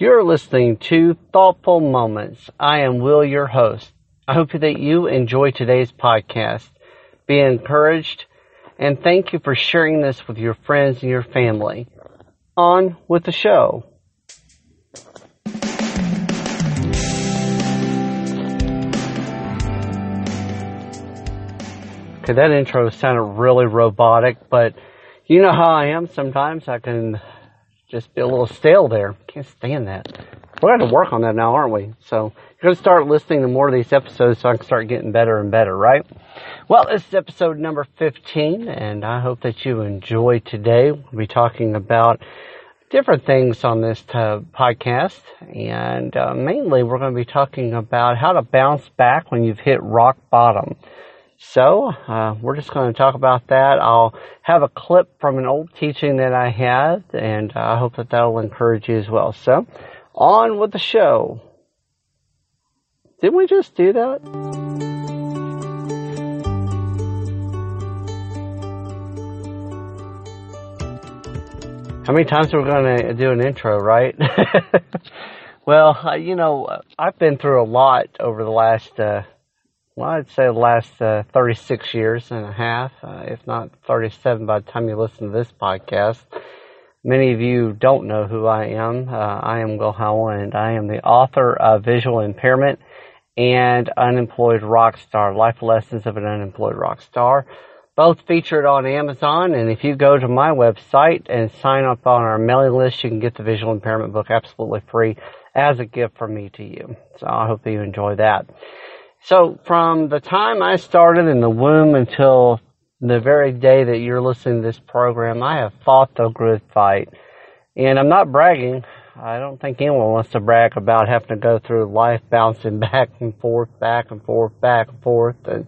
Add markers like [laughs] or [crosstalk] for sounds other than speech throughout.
You're listening to Thoughtful Moments. I am Will, your host. I hope that you enjoy today's podcast. Be encouraged and thank you for sharing this with your friends and your family. On with the show. Okay, that intro sounded really robotic, but you know how I am. Sometimes I can just be a little stale there. Can't stand that. We're going to work on that now, aren't we? So you're going to start listening to more of these episodes so I can start getting better and better, right? Well, this is episode number 15, and I hope that you enjoy today. We'll be talking about different things on this uh, podcast, and uh, mainly we're going to be talking about how to bounce back when you've hit rock bottom. So, uh, we're just going to talk about that. I'll have a clip from an old teaching that I had, and I hope that that will encourage you as well. So, on with the show. Didn't we just do that? How many times are we going to do an intro, right? [laughs] well, uh, you know, I've been through a lot over the last uh, well, I'd say the last uh, 36 years and a half, uh, if not 37 by the time you listen to this podcast. Many of you don't know who I am. Uh, I am Will Howell, and I am the author of Visual Impairment and Unemployed Rock Star, Life Lessons of an Unemployed Rock Star. Both featured on Amazon, and if you go to my website and sign up on our mailing list, you can get the Visual Impairment book absolutely free as a gift from me to you. So I hope that you enjoy that. So from the time I started in the womb until the very day that you're listening to this program, I have fought the good fight. And I'm not bragging. I don't think anyone wants to brag about having to go through life bouncing [laughs] back and forth, back and forth, back and forth. And,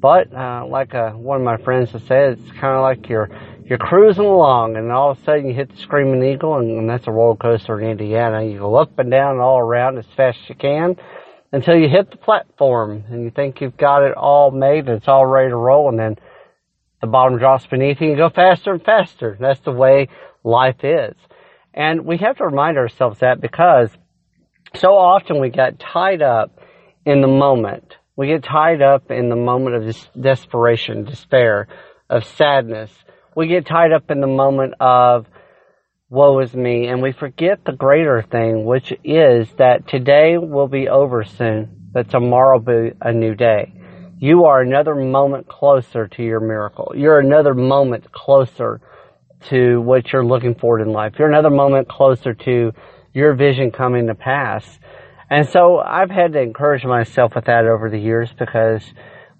but uh, like uh, one of my friends has said, it's kind of like you're you're cruising along, and all of a sudden you hit the Screaming Eagle, and, and that's a roller coaster in Indiana. You go up and down and all around as fast as you can until you hit the platform and you think you've got it all made and it's all ready to roll and then the bottom drops beneath you and you go faster and faster. That's the way life is. And we have to remind ourselves that because so often we get tied up in the moment. We get tied up in the moment of desperation, despair, of sadness. We get tied up in the moment of woe is me, and we forget the greater thing, which is that today will be over soon, but tomorrow will be a new day. You are another moment closer to your miracle. You're another moment closer to what you're looking for in life. You're another moment closer to your vision coming to pass. And so I've had to encourage myself with that over the years because,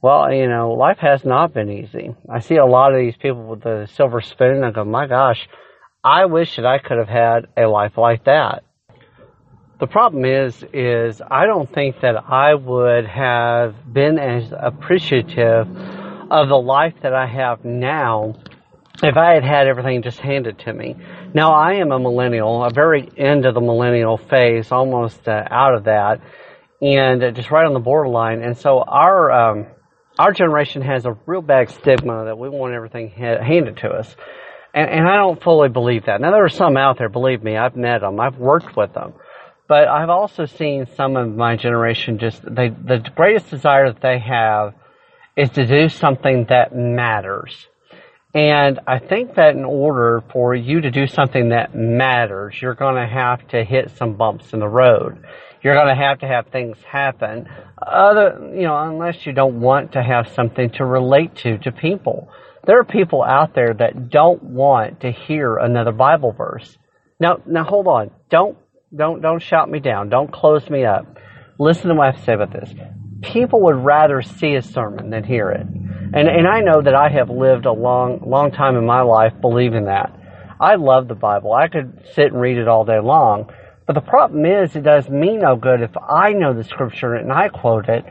well, you know, life has not been easy. I see a lot of these people with the silver spoon and I go, my gosh, I wish that I could have had a life like that. The problem is, is I don't think that I would have been as appreciative of the life that I have now if I had had everything just handed to me. Now I am a millennial, a very end of the millennial phase, almost uh, out of that, and uh, just right on the borderline. And so our um, our generation has a real bad stigma that we want everything ha- handed to us. And, and I don't fully believe that. Now there are some out there, believe me, I've met them, I've worked with them. But I've also seen some of my generation just, they, the greatest desire that they have is to do something that matters. And I think that in order for you to do something that matters, you're going to have to hit some bumps in the road. You're going to have to have things happen. Other, you know, unless you don't want to have something to relate to to people. There are people out there that don't want to hear another Bible verse. Now, now hold on. Don't, don't, don't shout me down. Don't close me up. Listen to what I have to say about this. People would rather see a sermon than hear it. And, and I know that I have lived a long, long time in my life believing that. I love the Bible. I could sit and read it all day long. But the problem is, it does me no good if I know the scripture and I quote it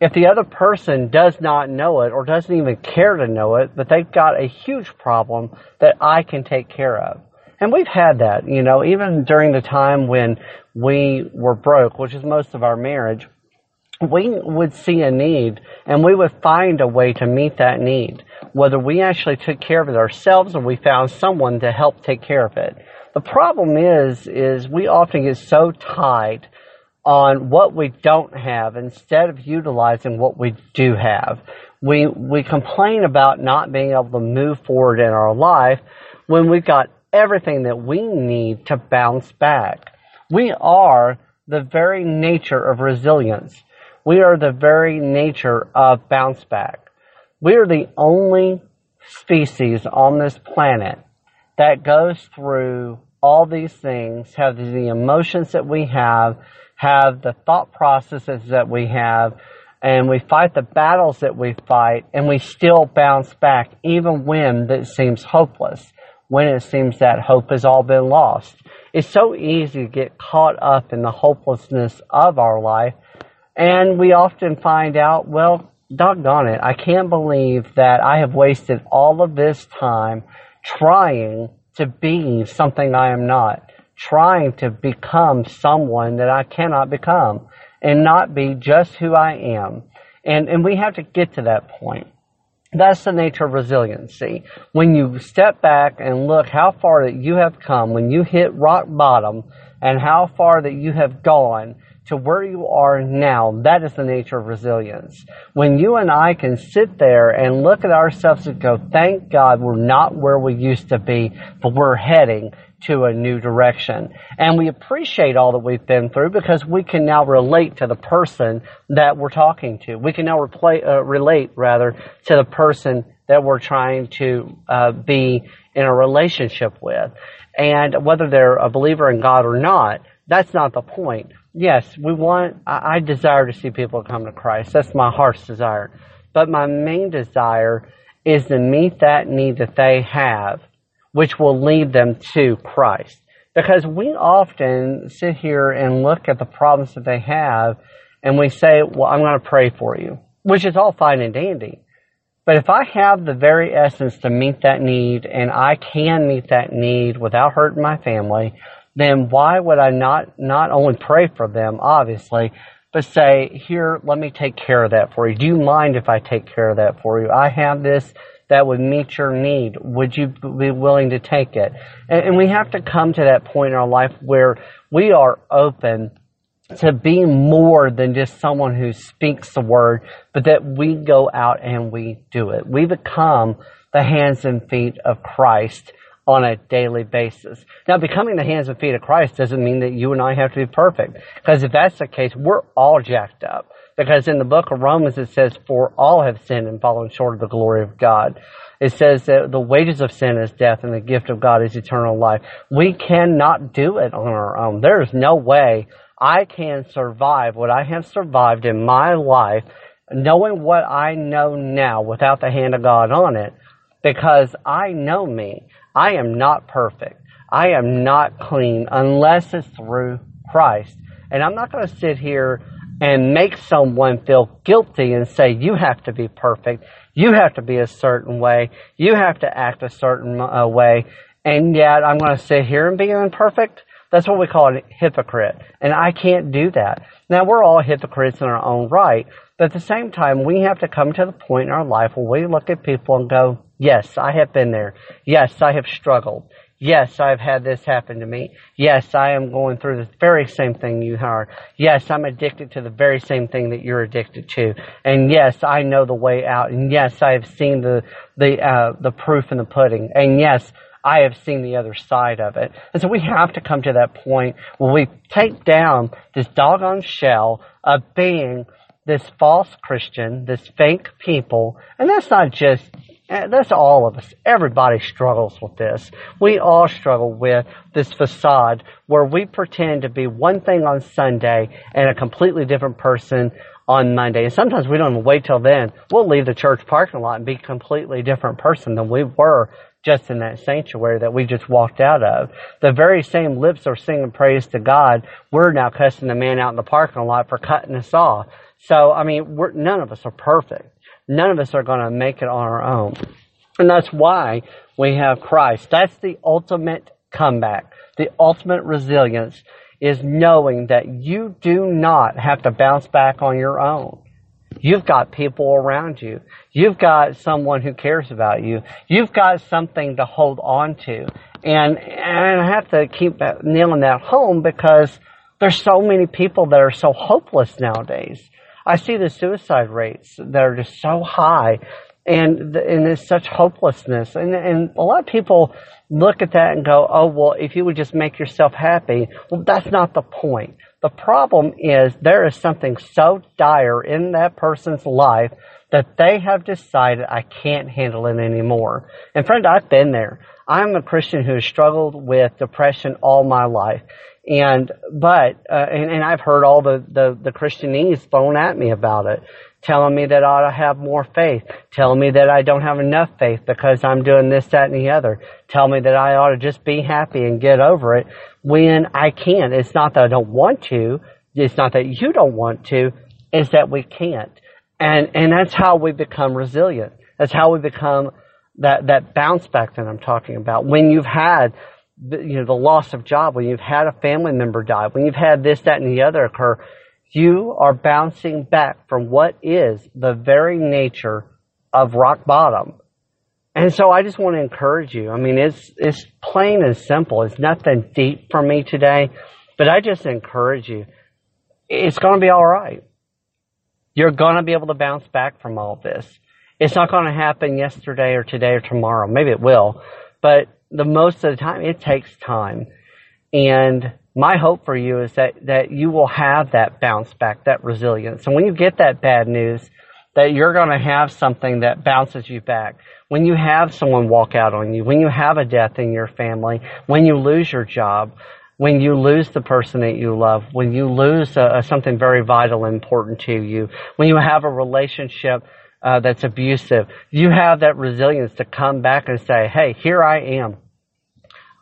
if the other person does not know it or doesn't even care to know it, but they've got a huge problem that I can take care of. And we've had that, you know, even during the time when we were broke, which is most of our marriage, we would see a need and we would find a way to meet that need. Whether we actually took care of it ourselves or we found someone to help take care of it. The problem is, is we often get so tied on what we don't have instead of utilizing what we do have. We, we complain about not being able to move forward in our life when we've got everything that we need to bounce back. We are the very nature of resilience. We are the very nature of bounce back. We are the only species on this planet that goes through all these things, have the emotions that we have, have the thought processes that we have, and we fight the battles that we fight, and we still bounce back even when it seems hopeless, when it seems that hope has all been lost. It's so easy to get caught up in the hopelessness of our life, and we often find out, well, doggone it, I can't believe that I have wasted all of this time trying to be something I am not trying to become someone that I cannot become and not be just who I am. And, and we have to get to that point. That's the nature of resiliency. When you step back and look how far that you have come, when you hit rock bottom and how far that you have gone to where you are now, that is the nature of resilience. When you and I can sit there and look at ourselves and go, thank God we're not where we used to be, but we're heading to a new direction. And we appreciate all that we've been through because we can now relate to the person that we're talking to. We can now uh, relate rather to the person that we're trying to uh, be in a relationship with. And whether they're a believer in God or not, that's not the point. Yes, we want, I, I desire to see people come to Christ. That's my heart's desire. But my main desire is to meet that need that they have which will lead them to Christ. Because we often sit here and look at the problems that they have and we say, well, I'm going to pray for you, which is all fine and dandy. But if I have the very essence to meet that need and I can meet that need without hurting my family, then why would I not, not only pray for them, obviously, but say, here, let me take care of that for you. Do you mind if I take care of that for you? I have this that would meet your need? Would you be willing to take it? And, and we have to come to that point in our life where we are open to be more than just someone who speaks the word, but that we go out and we do it. We become the hands and feet of Christ on a daily basis. Now, becoming the hands and feet of Christ doesn't mean that you and I have to be perfect. Because if that's the case, we're all jacked up. Because in the book of Romans it says, for all have sinned and fallen short of the glory of God. It says that the wages of sin is death and the gift of God is eternal life. We cannot do it on our own. There is no way I can survive what I have survived in my life knowing what I know now without the hand of God on it because I know me. I am not perfect. I am not clean unless it's through Christ. And I'm not going to sit here and make someone feel guilty and say, you have to be perfect. You have to be a certain way. You have to act a certain uh, way. And yet I'm going to sit here and be imperfect. That's what we call a hypocrite. And I can't do that. Now we're all hypocrites in our own right. But at the same time, we have to come to the point in our life where we look at people and go, yes, I have been there. Yes, I have struggled. Yes, I've had this happen to me. Yes, I am going through the very same thing you are. Yes, I'm addicted to the very same thing that you're addicted to. And yes, I know the way out. And yes, I have seen the, the, uh, the proof in the pudding. And yes, I have seen the other side of it. And so we have to come to that point where we take down this doggone shell of being this false Christian, this fake people. And that's not just that's all of us. Everybody struggles with this. We all struggle with this facade where we pretend to be one thing on Sunday and a completely different person on Monday. And sometimes we don't even wait till then. We'll leave the church parking lot and be a completely different person than we were just in that sanctuary that we just walked out of. The very same lips are singing praise to God. We're now cussing the man out in the parking lot for cutting us off. So, I mean, none of us are perfect none of us are going to make it on our own. And that's why we have Christ. That's the ultimate comeback. The ultimate resilience is knowing that you do not have to bounce back on your own. You've got people around you. You've got someone who cares about you. You've got something to hold on to. And, and I have to keep nailing that home because there's so many people that are so hopeless nowadays. I see the suicide rates that are just so high and, and there's such hopelessness. And, and a lot of people look at that and go, oh, well, if you would just make yourself happy, well, that's not the point. The problem is there is something so dire in that person's life that they have decided I can't handle it anymore. And friend, I've been there. I'm a Christian who has struggled with depression all my life. And, but, uh, and, and I've heard all the, the, the Christianese thrown at me about it telling me that I ought to have more faith, telling me that I don't have enough faith because I'm doing this, that, and the other, tell me that I ought to just be happy and get over it when I can't. It's not that I don't want to, it's not that you don't want to, it's that we can't. And, and that's how we become resilient. That's how we become that, that bounce back that I'm talking about. When you've had, you know, the loss of job, when you've had a family member die, when you've had this, that, and the other occur, you are bouncing back from what is the very nature of rock bottom. And so I just want to encourage you. I mean, it's, it's plain and simple. It's nothing deep for me today, but I just encourage you. It's going to be all right. You're going to be able to bounce back from all this. It's not going to happen yesterday or today or tomorrow. Maybe it will, but the most of the time it takes time. And my hope for you is that, that you will have that bounce back, that resilience. And when you get that bad news, that you're going to have something that bounces you back. When you have someone walk out on you, when you have a death in your family, when you lose your job, when you lose the person that you love, when you lose something very vital and important to you, when you have a relationship uh, that's abusive, you have that resilience to come back and say, hey, here I am.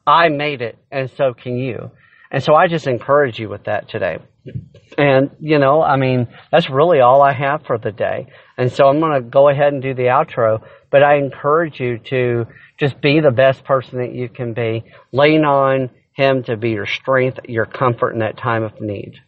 I made it, and so can you. And so I just encourage you with that today. And, you know, I mean, that's really all I have for the day. And so I'm going to go ahead and do the outro, but I encourage you to just be the best person that you can be. Lean on Him to be your strength, your comfort in that time of need.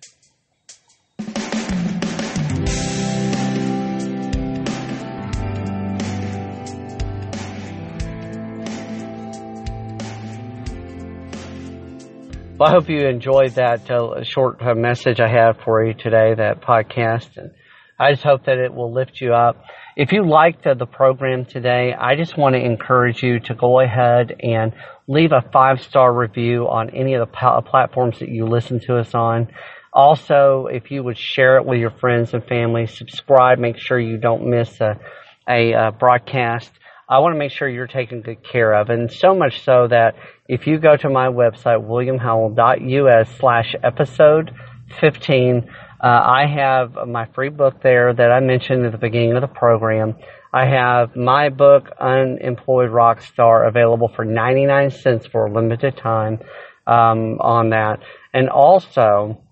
Well, I hope you enjoyed that uh, short uh, message I have for you today, that podcast. And I just hope that it will lift you up. If you liked uh, the program today, I just want to encourage you to go ahead and leave a five star review on any of the platforms that you listen to us on. Also, if you would share it with your friends and family, subscribe, make sure you don't miss a, a, a uh, broadcast. I want to make sure you're taken good care of. And so much so that if you go to my website, williamhowell.us slash episode 15, uh, I have my free book there that I mentioned at the beginning of the program. I have my book, Unemployed Rockstar, available for 99 cents for a limited time um, on that. And also,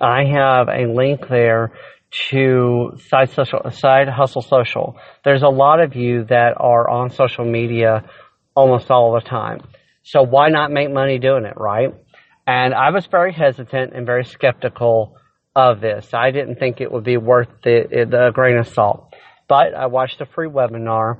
I have a link there to side social side hustle social. There's a lot of you that are on social media almost all the time. So why not make money doing it, right? And I was very hesitant and very skeptical of this. I didn't think it would be worth the, the grain of salt. But I watched a free webinar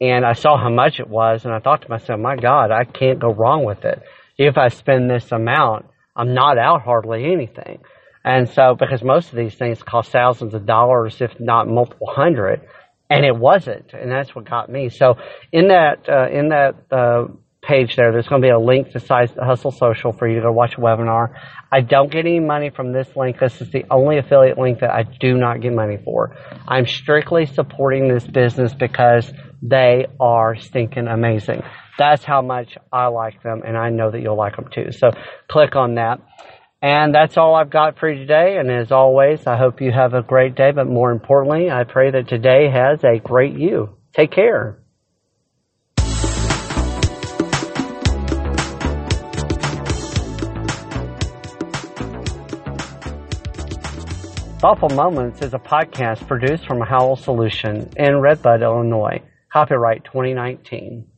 and I saw how much it was and I thought to myself, my God, I can't go wrong with it. If I spend this amount, I'm not out hardly anything. And so, because most of these things cost thousands of dollars, if not multiple hundred, and it wasn't, and that's what got me. So, in that uh, in that uh, page there, there's going to be a link to Side, Hustle Social for you to go watch a webinar. I don't get any money from this link. This is the only affiliate link that I do not get money for. I'm strictly supporting this business because they are stinking amazing. That's how much I like them, and I know that you'll like them too. So, click on that. And that's all I've got for you today. And as always, I hope you have a great day. But more importantly, I pray that today has a great you. Take care. Thoughtful Moments is a podcast produced from Howell Solution in Red Bud, Illinois. Copyright 2019.